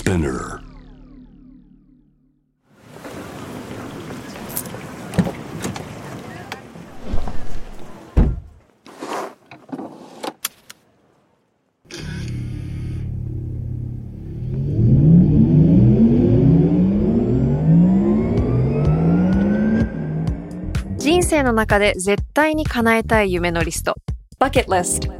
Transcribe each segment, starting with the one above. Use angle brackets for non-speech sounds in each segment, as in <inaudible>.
Spinner. 人生の中で絶対に叶えたい夢のリスト Bucket List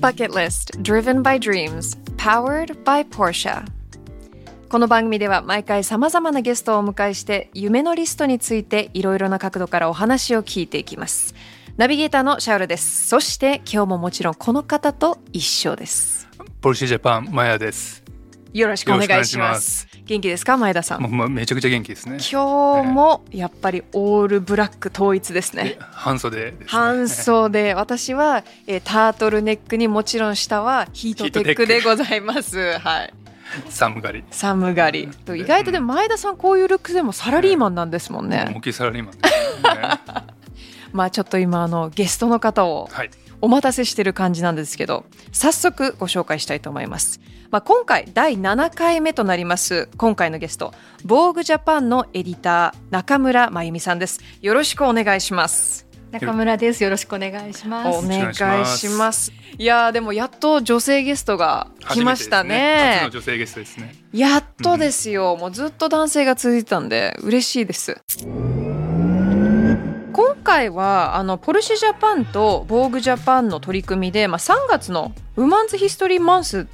Bucket List Driven by Dreams Powered by Porsche この番組では毎回様々なゲストをお迎えして夢のリストについていろいろな角度からお話を聞いていきます。ナビゲーターのシャウルです。そして今日ももちろんこの方と一緒です。ポルシェジャパンマヤです。よろしくお願いします。元気ですか前田さん？もうもうめちゃくちゃ元気ですね。今日もやっぱりオールブラック統一ですねえ。半袖です、ね。半袖 <laughs> 私は、えータートルネックにもちろん下はヒートテックでございます。はい。寒がり。寒がりと意外とでも前田さんこういうルックでもサラリーマンなんですもんね。大きいサラリーマンね、<laughs> まあちょっと今あのゲストの方をはい。お待たせしてる感じなんですけど早速ご紹介したいと思います、まあ、今回第7回目となります今回のゲストボーグジャパンのエディター中村真由美さんです。よろしくお願いします。中村です。よろしくお願いします。お願いします。いやーでもやっと女性ゲストが来ましたね。ね初の女性ゲストですね。やっとですよ、もうずっと男性が続いてたんで嬉しいです。今回はあのポルシェジャパンとボーグジャパンの取り組みで、まあ、3月のウーマンズヒストリーマンスっ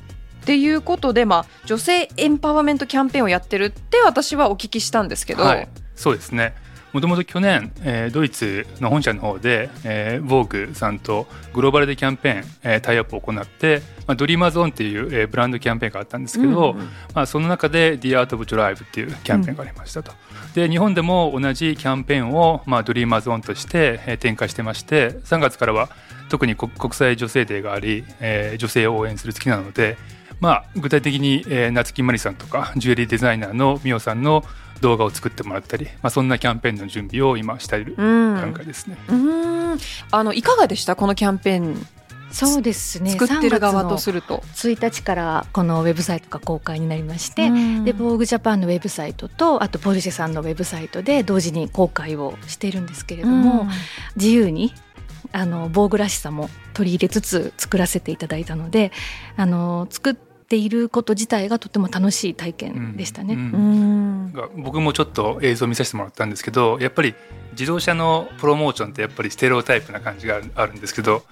ていうことで、まあ、女性エンパワーメントキャンペーンをやってるって私はお聞きしたんですけど、はい。そうですね。もともと去年、えードイツの本社の方で、えー、 VOGUE さんとグローバルでキャンペーン、えータイアップを行って、まあ、 Dreamers On っていう、えーブランドキャンペーンがあったんですけど、うんうんまあ、その中で The Art of Drive っていうキャンペーンがありましたと。で日本でも同じキャンペーンを、まあ、 Dreamers On として、えー展開してまして3月からは特に国国際女性デーがあり、えー女性を応援する月なので、まあ、具体的に、えー夏木マリさんとかジュエリーデザイナーのミオさんの動画を作ってもらったり、まあ、そんなキャンペーンの準備を今しているうん段階ですね。うーんあのいかがでしたこのキャンペーン？そうですね。作ってる側と3すると。月の1日からこのウェブサイトが公開になりまして、うんでボーグジャパンのウェブサイトとあとポルシェさんのウェブサイトで同時に公開をしているんですけれども、自由にあのボーグらしさも取り入れつつ作らせていただいたので、あの作っていること自体がとても楽しい体験でしたね。うんうんが僕もちょっと映像見させてもらったんですけどやっぱり自動車のプロモーションってやっぱりステレオタイプな感じがあるあるんですけど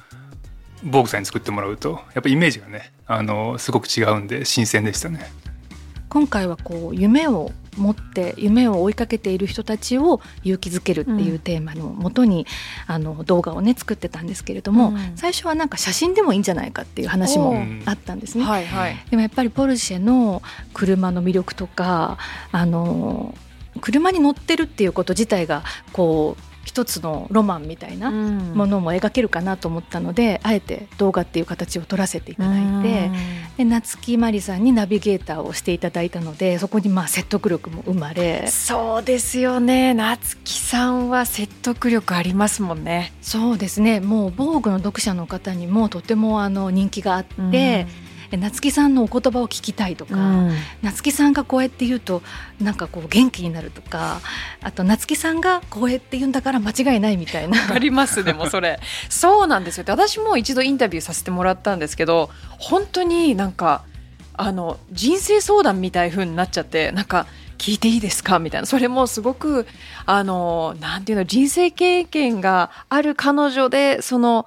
ボーグさんに作ってもらうとやっぱイメージがねあのすごく違うんで新鮮でしたね。今回はこう夢を持って夢を追いかけている人たちを勇気づけるっていうテーマのもとに、あの動画をね作ってたんですけれども、うん最初はなんか写真でもいいんじゃないかっていう話もあったんですね。はいはい。でもやっぱりポルシェの車の魅力とかあの車に乗ってるっていうこと自体がこう一つのロマンみたいなもものも描けるかなと思ったので、あえて動画っていう形を撮らせていただいて。で夏木マリさんにナビゲーターをしていただいたのでそこにまあ説得力も生まれ。そうですよね。夏木さんは説得力ありますもんね。そうですね。もう防具の読者の方にもとてもあの人気があって、で夏木さんのお言葉を聞きたいとか、うん。夏木さんがこうやって言うとなんかこう元気になるとかあと夏木さんがこうやって言うんだから間違いないみたいな。わかりますでもそれ。<laughs> そうなんですよ。で私も一度インタビューさせてもらったんですけど本当になんかあの人生相談みたい風になっちゃってなんか聞いていいですかみたいな。それもすごくあのなんていうの人生経験がある彼女でその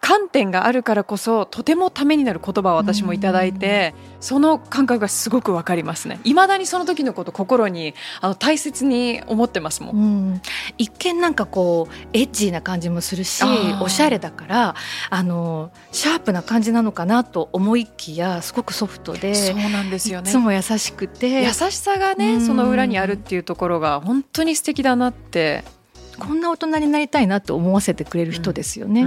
観点があるからこそとてもためになる言葉を私もいただいて、その感覚がすごくわかりますね。いまだにその時のこと心にあの大切に思ってますもん、うん、一見なんかこうエッジーな感じもするしおしゃれだからあのシャープな感じなのかなと思いきやすごくソフトでそうなんですよね。いつも優しくて。優しさがね、その裏にあるっていうところが本当に素敵だなってこんな大人になりたいなと思わせてくれる人ですよね。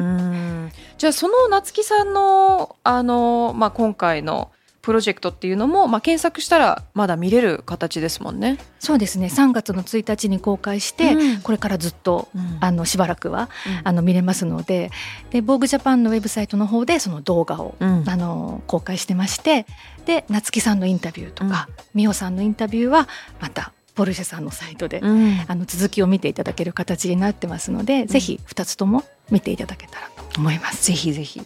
じゃあその夏木さんのあの、まあ、今回のプロジェクトっていうのも、まあ、検索したらまだ見れる形ですもんね。そうですね。3月の1日に公開して、うん、これからずっと、うん、あのしばらくは、うん、あの見れますのででボーグジャパンのウェブサイトの方でその動画を、あの公開してましてで夏木さんのインタビューとか美穂さんのインタビューはまたポルシェさんのサイトで、うん、あの続きを見ていただける形になってますので、うん、ぜひ2つとも見ていただけたらと思います。ぜひぜひ。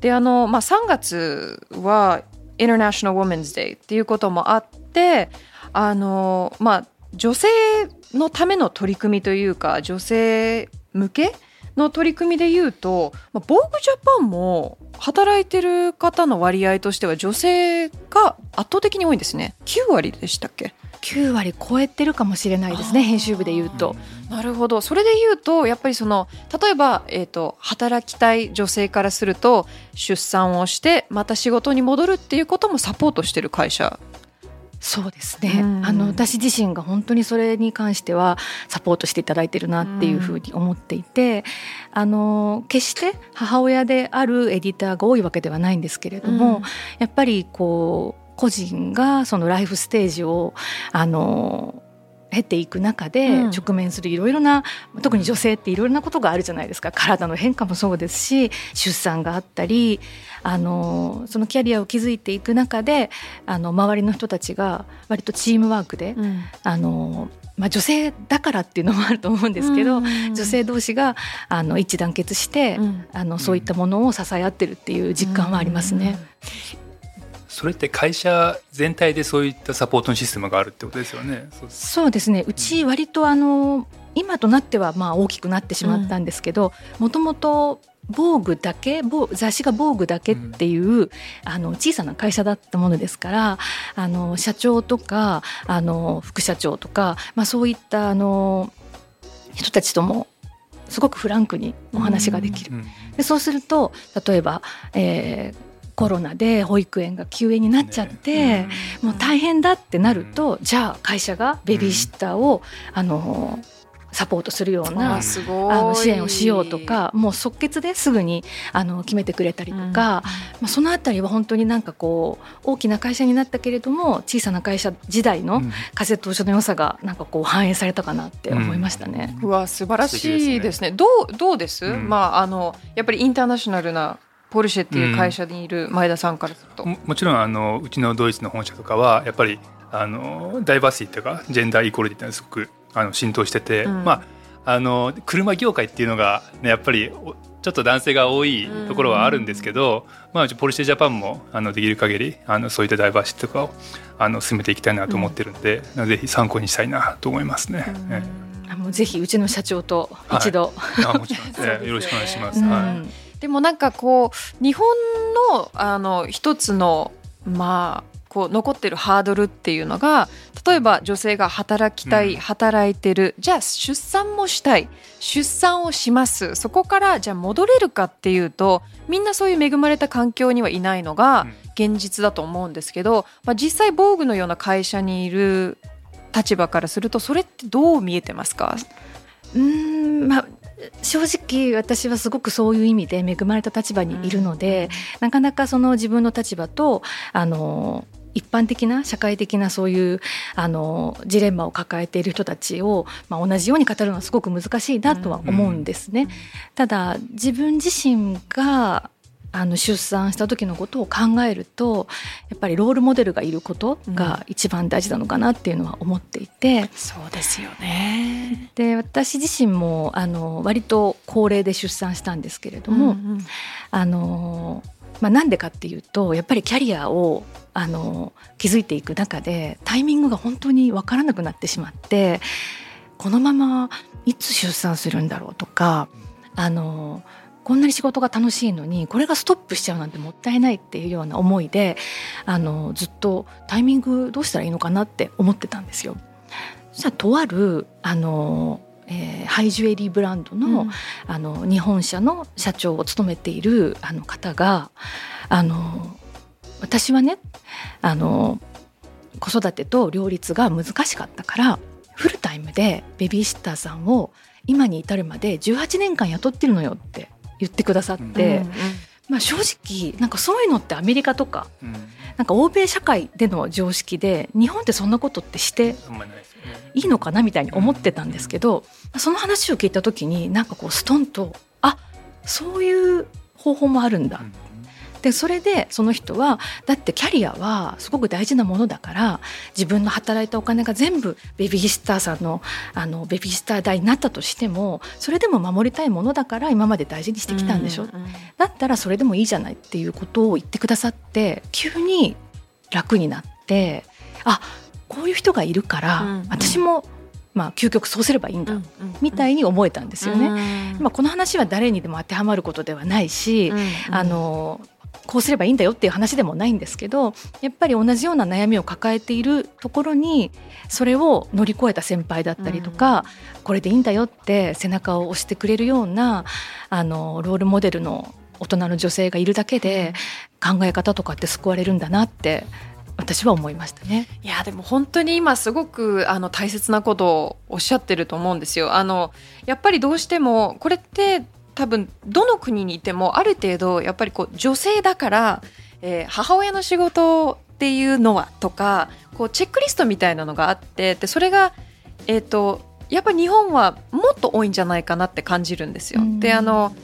であの、まあ、3月は International Women's Day っていうこともあってあの、まあ、女性のための取り組みというか女性向けの取り組みでいうと、まあ、ボーグジャパンも働いてる方の割合としては女性が圧倒的に多いんですね。9割でしたっけ？9割超えてるかもしれないですね編集部でいうと。なるほど。それでいうとやっぱりその例えば、えーと、働きたい女性からすると出産をしてまた仕事に戻るっていうこともサポートしてる会社そうですね、あの私自身が本当にそれに関してはサポートしていただいてるなっていうふうに思っていて、あの決して母親であるエディターが多いわけではないんですけれども、やっぱりこう個人がそのライフステージをあの経ていく中で直面するいろいろな、うん、特に女性っていろいろなことがあるじゃないですか。体の変化もそうですし出産があったりあのそのキャリアを築いていく中であの周りの人たちが割とチームワークで、うん、あのまあ、女性だからっていうのもあると思うんですけど、うん、女性同士があの一致団結して、うん、あのそういったものを支え合ってるっていう実感はありますね。それって会社全体でそういったサポートのシステムがあるってことですよね。そうですね。うち割とあの今となってはまあ大きくなってしまったんですけど、もともと防具だけ雑誌が防具だけっていう、うん、あの小さな会社だったものですからあの社長とかあの副社長とか、まあ、そういったあの人たちともすごくフランクにお話ができる。うんうん、でそうすると例えば、えー、コロナで保育園が休園になっちゃって、ね、もう大変だってなると、じゃあ会社がベビーシッターを、あのサポートするようなあの支援をしようとかもう即決ですぐにあの決めてくれたりとか、うん、まあ、そのあたりは本当になんかこう大きな会社になったけれども小さな会社時代の風通しの良さがなんかこう反映されたかなって思いましたね。うん、うわ素晴らしいですね。どうどうです、うん、まああのやっぱりインターナショナルなポルシェっていう会社にいる前田さんからすると、ももちろんあのうちのドイツの本社とかはやっぱりあのダイバーシティというかジェンダーイコーリティっていうのはすごくあの浸透してて、うん、まああの車業界っていうのが、ね、やっぱりちょっと男性が多いところはあるんですけど、うん、まあ、ポルシェジャパンもあのできる限りあのそういったダイバーシティとかをあの進めていきたいなと思ってるんで、うん、ぜひ参考にしたいなと思いますね。ねもうぜひうちの社長と一度、はい、あもちろん、えよろしくお願いします。はいでもなんかこう日本のあの一つのまあこう残ってるハードルっていうのが例えば女性が働きたい、働いてるじゃあ出産もしたい。出産をします。そこからじゃあ戻れるかっていうとみんなそういう恵まれた環境にはいないのが現実だと思うんですけど、まあ、実際防具のような会社にいる立場からするとそれってどう見えてますか？うんまあ正直私はすごくそういう意味で恵まれた立場にいるので、うん、なかなかその自分の立場とあの一般的な社会的なそういうあのジレンマを抱えている人たちを、まあ、同じように語るのはすごく難しいなとは思うんですね。うん、ただ自分自身があの出産した時のことを考えるとやっぱりロールモデルがいることが一番大事なのかなっていうのは思っていて、うん、そうですよね。で私自身もあの割と高齢で出産したんですけれども、うんうん、あのまあ、なんでかっていうとやっぱりキャリアをあの築いていく中でタイミングが本当に分からなくなってしまってこのままいつ出産するんだろうとかあのこんなに仕事が楽しいのにこれがストップしちゃうなんてもったいないっていうような思いであのずっとタイミングどうしたらいいのかなって思ってたんですよ。そしたらとあるあのえー、ハイジュエリーブランドのうん、あの日本社の社長を務めているあの方があの私はねあの子育てと両立が難しかったからフルタイムでベビーシッターさんを今に至るまで18年間雇ってるのよって言ってくださって、まあ、正直なんかそういうのってアメリカとか、うん、なんか欧米社会での常識で日本ってそんなことってしていいのかなみたいに思ってたんですけど、その話を聞いた時になんかこうストンとあそういう方法もあるんだでそれでその人はだってキャリアはすごく大事なものだから自分の働いたお金が全部ベビーシッターさんのあのベビーシッター代になったとしてもそれでも守りたいものだから今まで大事にしてきたんでしょ、うんうん、だったらそれでもいいじゃないっていうことを言ってくださって急に楽になってあこういう人がいるから、うんうん、私もまあ、究極そうすればいいんだ、みたいに思えたんですよね。まあ、この話は誰にでも当てはまることではないし、あのこうすればいいんだよっていう話でもないんですけどやっぱり同じような悩みを抱えているところにそれを乗り越えた先輩だったりとか、うん、これでいいんだよって背中を押してくれるようなあのロールモデルの大人の女性がいるだけで考え方とかって救われるんだなって私は思いましたね。いやでも本当に今すごくあの大切なことをおっしゃってると思うんですよ。あのやっぱりどうしてもこれって多分どの国にいてもある程度やっぱりこう女性だから、えー、母親の仕事っていうのはとかこうチェックリストみたいなのがあってでそれが、えーと、やっぱり日本はもっと多いんじゃないかなって感じるんですよ。であの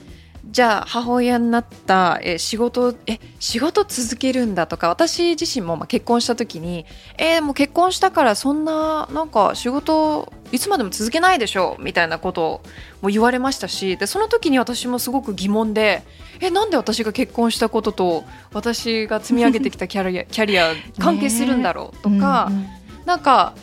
じゃあ母親になったえ仕事え仕事続けるんだとか私自身もまあ結婚した時にえー、もう結婚したからそんななんか仕事いつまでも続けないでしょみたいなことも言われましたしでその時に私もすごく疑問でえなんで私が結婚したことと私が積み上げてきた <laughs> キャリアキャリア関係するんだろうとか、ね、なんか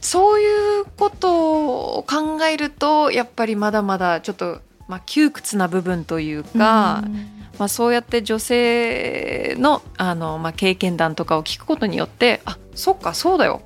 そういうことを考えるとやっぱりまだまだちょっとまあ、窮屈な部分というか、うん、まあ、そうやって女性のあの、まあ、経験談とかを聞くことによってあそっかそうだよ。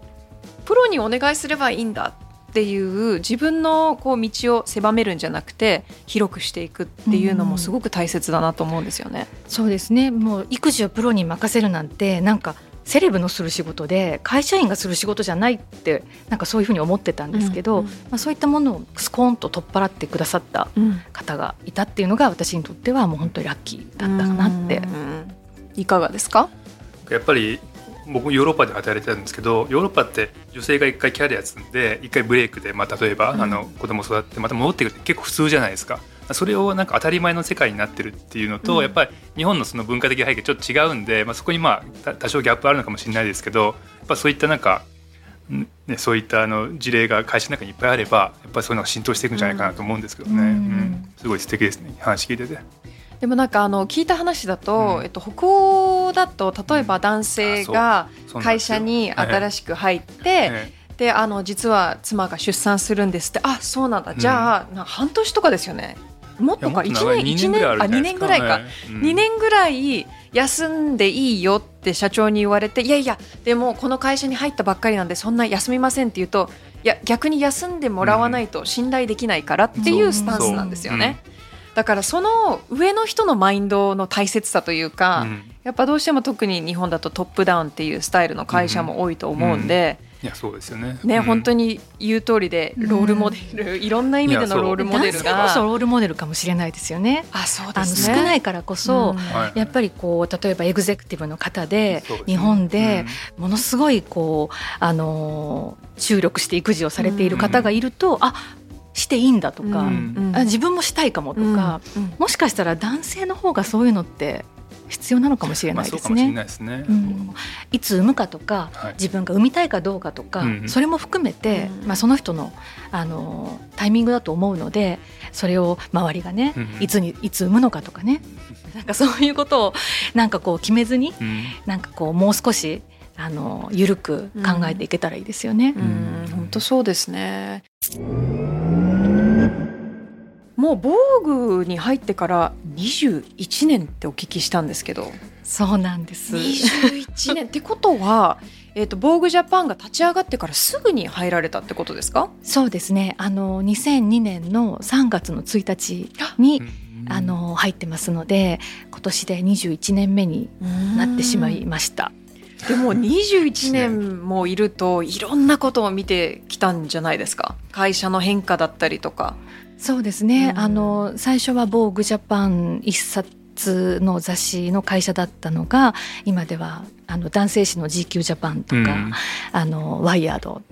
プロにお願いすればいいんだっていう自分のこう道を狭めるんじゃなくて広くしていくっていうのもすごく大切だなと思うんですよね。うん、そうですね。もう育児をプロに任せるなんてなんかセレブのする仕事で会社員がする仕事じゃないってなんかそういうふうに思ってたんですけど、うんうん、まあ、そういったものをスコーンと取っ払ってくださった方がいたっていうのが私にとってはもう本当にラッキーだったかなって。うんうん、いかがですか？やっぱり僕ヨーロッパで働いてたんですけどヨーロッパって女性が一回キャリア積んで一回ブレイクで、まあ、例えば、うん、あの子供育ってまた戻ってくるって結構普通じゃないですか。それをなんか当たり前の世界になってるっていうのと、うん、やっぱり日本のその文化的背景ちょっと違うんで、まあ、そこにまあ多少ギャップあるのかもしれないですけどやっぱそういったなんか、ね、そういったあの事例が会社の中にいっぱいあればやっぱりそういうのが浸透していくんじゃないかなと思うんですけどね、うん、うん、すごい素敵ですね。話聞いてて。でもなんかあの聞いた話だと、うん、えっと、北欧だと例えば男性が会社に新しく入って、であの実は妻が出産するんですって。あそうなんだ。じゃあ、半年とかですよねもっとか1年1年あ2年ぐらいか、うん、2年ぐらい休んでいいよって社長に言われていやいやでもこの会社に入ったばっかりなんでそんな休みませんって言うといや逆に休んでもらわないと信頼できないからっていうスタンスなんですよね。だからその上の人のマインドの大切さというか、うん、やっぱどうしても特に日本だとトップダウンっていうスタイルの会社も多いと思うんで、うんいやそうですよね。ね、うん、本当に言う通りでロールモデル、うん、いろんな意味でのロールモデルが。そロールモデルかもしれないですよね。あそうですね。少ないからこそ、うん、やっぱりこう例えばエグゼクティブの方で、日本でものすごいこうあの注力して育児をされている方がいると、うん、あしていいんだとか、うん、あ自分もしたいかもとか、もしかしたら男性の方がそういうのって必要なのかもしれないですね。まあ、いすね。うん、いつ産むかとか、はい、自分が産みたいかどうかとか、うんそれも含めて、うん、まあ、その人のあのタイミングだと思うのでそれを周りがね、うんいつにいつ産むのかとかね。<laughs> なんかそういうことをなんかこう決めずに、うん、なんかこうもう少しあの緩く考えていけたらいいですよね。本当そうですね。もう防具に入ってから21年ってお聞きしたんですけど。そうなんです。21年。ってことはえーと、防具ジャパンが立ち上がってからすぐに入られたってことですか？そうですね。あの2002年の3月の1日にあの入ってますので今年で21年目になってしまいました。でも21年もいるといろんなことを見てきたんじゃないですか？会社の変化だったりとか。そうですね、あの最初は防具ジャパン一冊の雑誌の会社だったのが今ではあの男性誌の GQ ジャパンとか、うん、あのワイヤード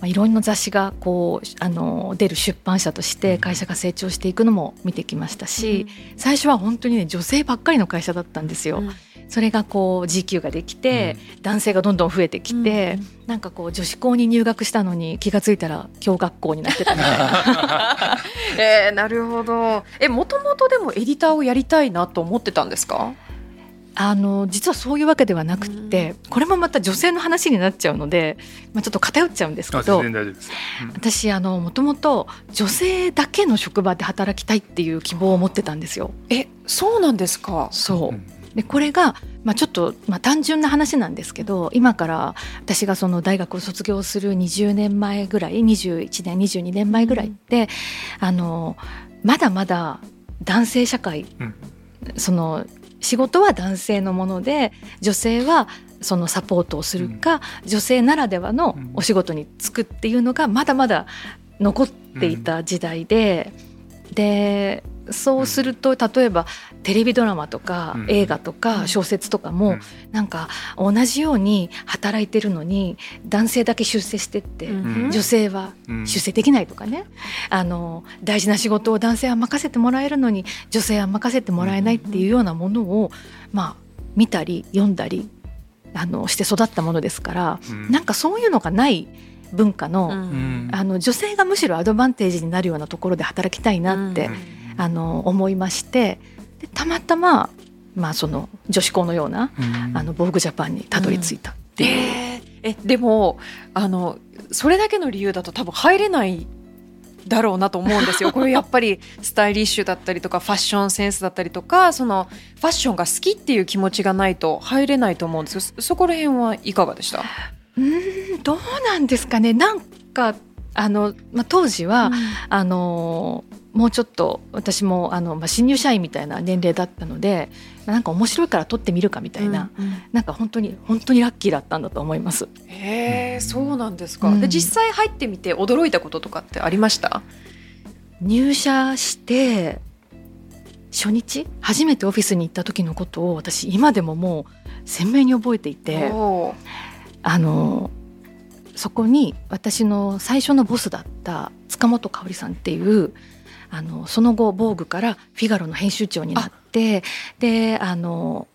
まあ、いろんな雑誌がこうあの出る出版社として会社が成長していくのも見てきましたし、最初は本当にね女性ばっかりの会社だったんですよ。それがこう GQ ができて、男性がどんどん増えてきて、うん、なんかこう女子校に入学したのに気が付いたら共学校になってたみたいな。<laughs> えー、なるほど。えもともとでもエディターをやりたいなと思ってたんですか？あの実はそういうわけではなくて、これもまた女性の話になっちゃうので、まあ、ちょっと偏っちゃうんですけど、うん、私あのもともと女性だけの職場で働きたいっていう希望を持ってたんですよ。えそうなんですか？そう。でこれが、まあ、ちょっと、まあ、単純な話なんですけど今から私がその大学を卒業する20年前ぐらい21年22年前ぐらいって、うん、あのまだまだ男性社会、うん、その仕事は男性のもので女性はそのサポートをするか、うん、女性ならではのお仕事に就くっていうのがまだまだ残っていた時代で、うん、でそうすると例えばテレビドラマとか映画とか小説とかもなんか同じように働いてるのに男性だけ出世してって女性は出世できないとかね。あの大事な仕事を男性は任せてもらえるのに女性は任せてもらえないっていうようなものをまあ見たり読んだりあのして育ったものですからなんかそういうのがない文化の,、あの女性がむしろアドバンテージになるようなところで働きたいなって、あの思いましてでたまたま、まあ、その女子校のような、うん、あの防具ジャパンにたどり着いた。っていう。えー、えでもあのそれだけの理由だと多分入れないだろうなと思うんですよ。<laughs> これやっぱりスタイリッシュだったりとかファッションセンスだったりとかそのファッションが好きっていう気持ちがないと入れないと思うんですそこら辺はいかがでした？うんどうなんですかね。なんかあの、まあ、当時は、うん、あのもうちょっと私もあの、まあ、新入社員みたいな年齢だったのでなんか面白いから撮ってみるかみたいな、うんうん、なんか本当に本当にラッキーだったんだと思います。へえそうなんですか、うん、で実際入ってみて驚いたこととかってありました？入社して初日初めてオフィスに行った時のことを私今でももう鮮明に覚えていてあのそこに私の最初のボスだった塚本香織さんっていうあのその後防具からフィガロの編集長になってであの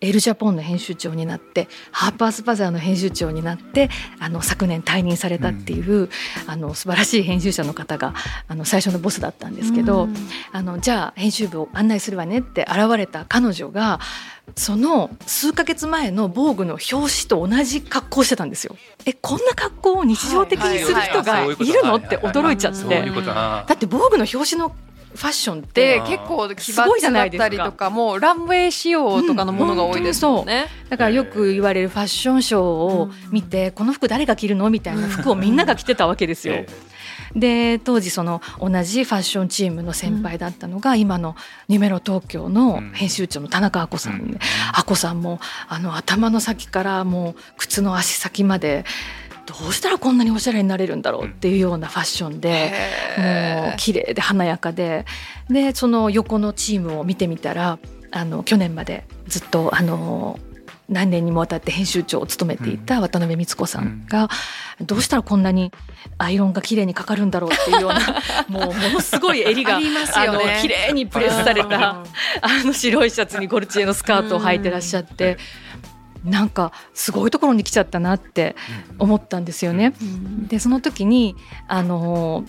エル・ジャポンの編集長になってハーパース・バザーの編集長になってあの昨年退任されたっていう、うん、あの素晴らしい編集者の方があの最初のボスだったんですけど、うん、あのじゃあ編集部を案内するわねって現れた彼女がその数ヶ月前の防具の表紙と同じ格好してたんですよ。えこんな格好を日常的にする人がいるの？って驚いちゃって。だって防具の表紙のファッションって結構奇抜だったりとかもうランウェイ仕様とかのものが多いですもんね、うん、だからよく言われるファッションショーを見て、この服誰が着るのみたいな服をみんなが着てたわけですよ。で当時その同じファッションチームの先輩だったのが、今のニメロ東京の編集長の田中亜子さんで、亜子さんもあの頭の先からもう靴の足先までどうしたらこんなにおしゃれになれるんだろうっていうようなファッションで、もう綺麗で華やかででその横のチームを見てみたらあの去年までずっとあの何年にもわたって編集長を務めていた渡辺光子さんが、どうしたらこんなにアイロンが綺麗にかかるんだろうっていうようなもうものすごい襟が <laughs> あ、ね、の綺麗にプレスされたあの白いシャツにゴルチエのスカートを履いてらっしゃって。なんかすごいところに来ちゃったなって思ったんですよね。でその時にあの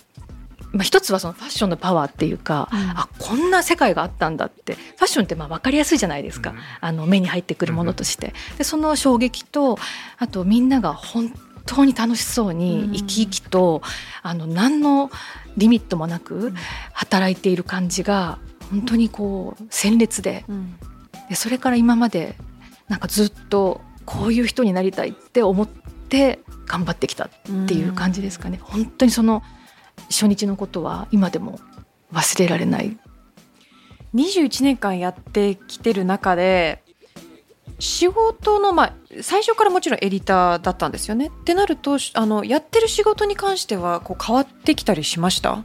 まあ、一つはそのファッションのパワーっていうか、うん、あこんな世界があったんだって。ファッションってまあ分かりやすいじゃないですか、うん、あの目に入ってくるものとして。でその衝撃とあとみんなが本当に楽しそうに生き生きと、あの何のリミットもなく働いている感じが本当にこう鮮烈で。でそれから今までなんかずっとこういう人になりたいって思って頑張ってきたっていう感じですかね。本当にその初日のことは今でも忘れられない21年間やってきてる中で仕事の、まあ、最初からもちろんエディターだったんですよね。ってなるとあのやってる仕事に関してはこう変わってきたりしました？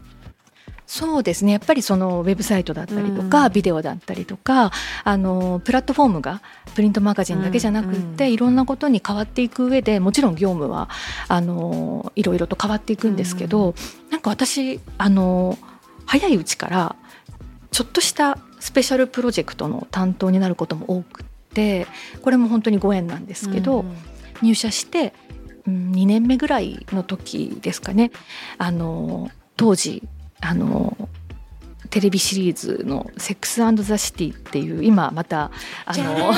そうですね。やっぱりそのウェブサイトだったりとか、うん、ビデオだったりとかあのプラットフォームがプリントマガジンだけじゃなくって、うん、いろんなことに変わっていく上でもちろん業務はあのいろいろと変わっていくんですけど、うん、なんか私あの早いうちからちょっとしたスペシャルプロジェクトの担当になることも多くてこれも本当にご縁なんですけど、うん、入社して、うん、2年目ぐらいの時ですかね。あの当時あのテレビシリーズの「セックスザ・シティ」っていう今またあの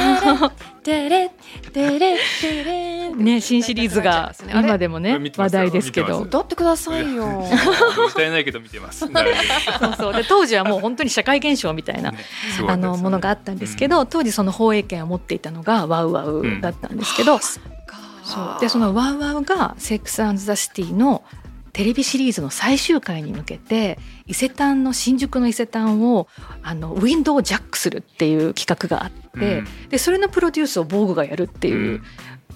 ね新シリーズが今でもね話題ですけど。歌ってくださいよ。歌えないけど見てます。<laughs> そうそう。で当時はもう本当に社会現象みたいな、あのものがあったんですけど、当時その放映権を持っていたのがワウワウだったんですけど、そう。でそのワウワウが「セックスザ・シティ」のテレビシリーズの最終回に向けて伊勢丹の新宿の伊勢丹をあのウィンドウをジャックするっていう企画があって、うん、でそれのプロデュースを防具がやるっていう、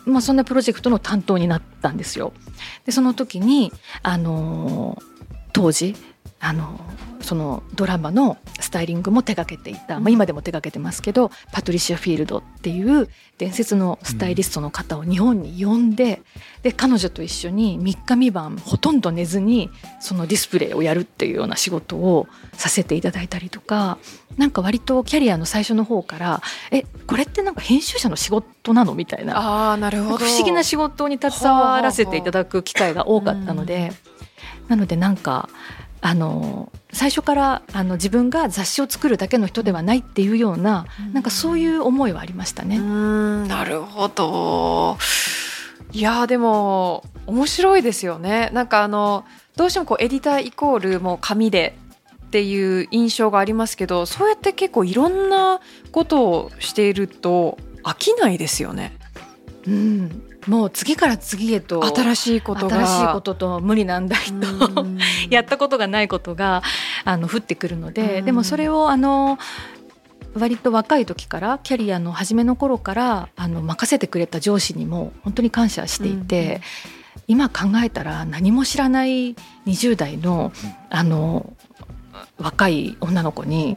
うん、まあ、そんなプロジェクトの担当になったんですよ。でその時にあの当時あのそのドラマのスタイリングも手がけていた、まあ、今でも手がけてますけどパトリシア・フィールドっていう伝説のスタイリストの方を日本に呼んでで彼女と一緒に3日3晩ほとんど寝ずにそのディスプレイをやるっていうような仕事をさせていただいたりとかなんか割とキャリアの最初の方からえこれってなんか編集者の仕事なのみたいなあなるほど。不思議な仕事に携わらせていただく機会が多かったので。なのでなんかあの最初からあの自分が雑誌を作るだけの人ではないっていうような、うん、なんかそういう思いはありましたね。なるほどいやでも面白いですよね。なんかあのどうしてもこうエディターイコールもう紙でっていう印象がありますけどそうやって結構いろんなことをしていると飽きないですよね。うん、もう次から次へと新しいこと新しいことと無理難題とやったことがないことがあの降ってくるのででもそれをあの割と若い時からキャリアの初めの頃からあの任せてくれた上司にも本当に感謝していて、今考えたら何も知らない20代のあの若い女の子に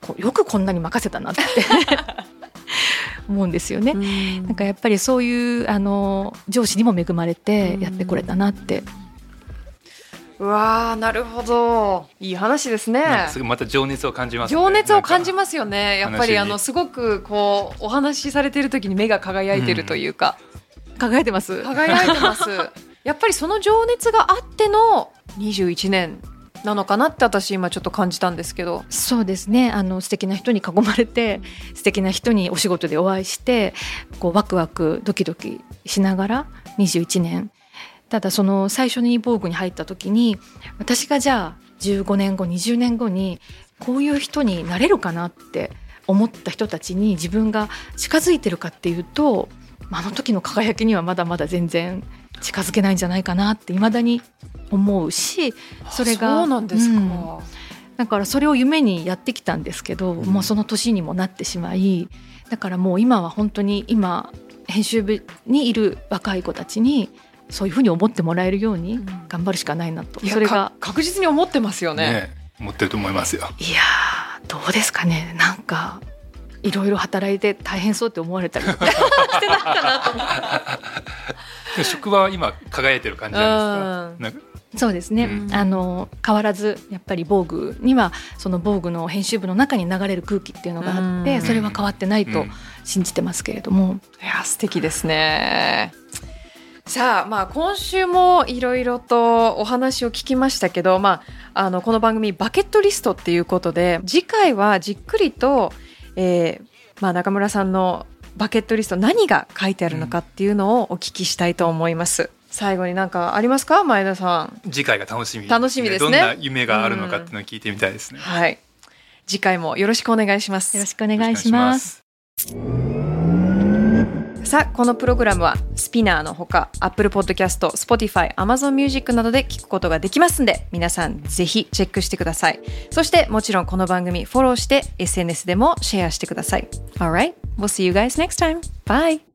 こうよくこんなに任せたなって <laughs> 思うんですよね。んなんかやっぱりそういうあの上司にも恵まれてやってこれたなって。うわなるほどいい話ですね。また情熱を感じます、ね、情熱を感じますよね。やっぱりあのすごくこうお話しされている時に目が輝いてるというか、うん、輝いてます。輝いてます。<laughs> やっぱりその情熱があっての21年なのかなって私今ちょっと感じたんですけど。そうですね。あの素敵な人に囲まれて素敵な人にお仕事でお会いしてこうワクワクドキドキしながら21年。ただその最初に防具に入った時に私がじゃあ15年後20年後にこういう人になれるかなって思った人たちに自分が近づいてるかっていうとあの時の輝きにはまだまだ全然近づけないんじゃないかなっていまだに思うしそれがそうなんですか、うん、だからそれを夢にやってきたんですけど、うん、もうその年にもなってしまいだからもう今は本当に今編集部にいる若い子たちにそういうふうに思ってもらえるように頑張るしかないなと、うん、それが確実に思ってますよね。ね思ってると思いますよ。いやどうですかねなんかいろいろ働いて大変そうって思われたり <laughs> してないかなと思って。職場は今輝いてる感じなんですか。そうですね、うん、あの変わらずやっぱり防具にはその防具の編集部の中に流れる空気っていうのがあって、それは変わってないと信じてますけれども、いや素敵ですね。さあまあ今週もいろいろとお話を聞きましたけど、まあ、あのこの番組バケットリストっていうことで次回はじっくりと、えーまあ、中村さんのバケットリスト何が書いてあるのかっていうのをお聞きしたいと思います。最後になんかありますか？前田さん。次回が楽しみ。楽しみですね。どんな夢があるのかっていうのを聞いてみたいですね、はい。次回もよろしくお願いします。よろしくお願いします。さあこのプログラムはスピナーのほか Apple Podcast、Spotify、Amazon Music などで聞くことができますんで皆さんぜひチェックしてください。そしてもちろんこの番組フォローして SNS でもシェアしてください。Alright, we'll see you guys next time. Bye!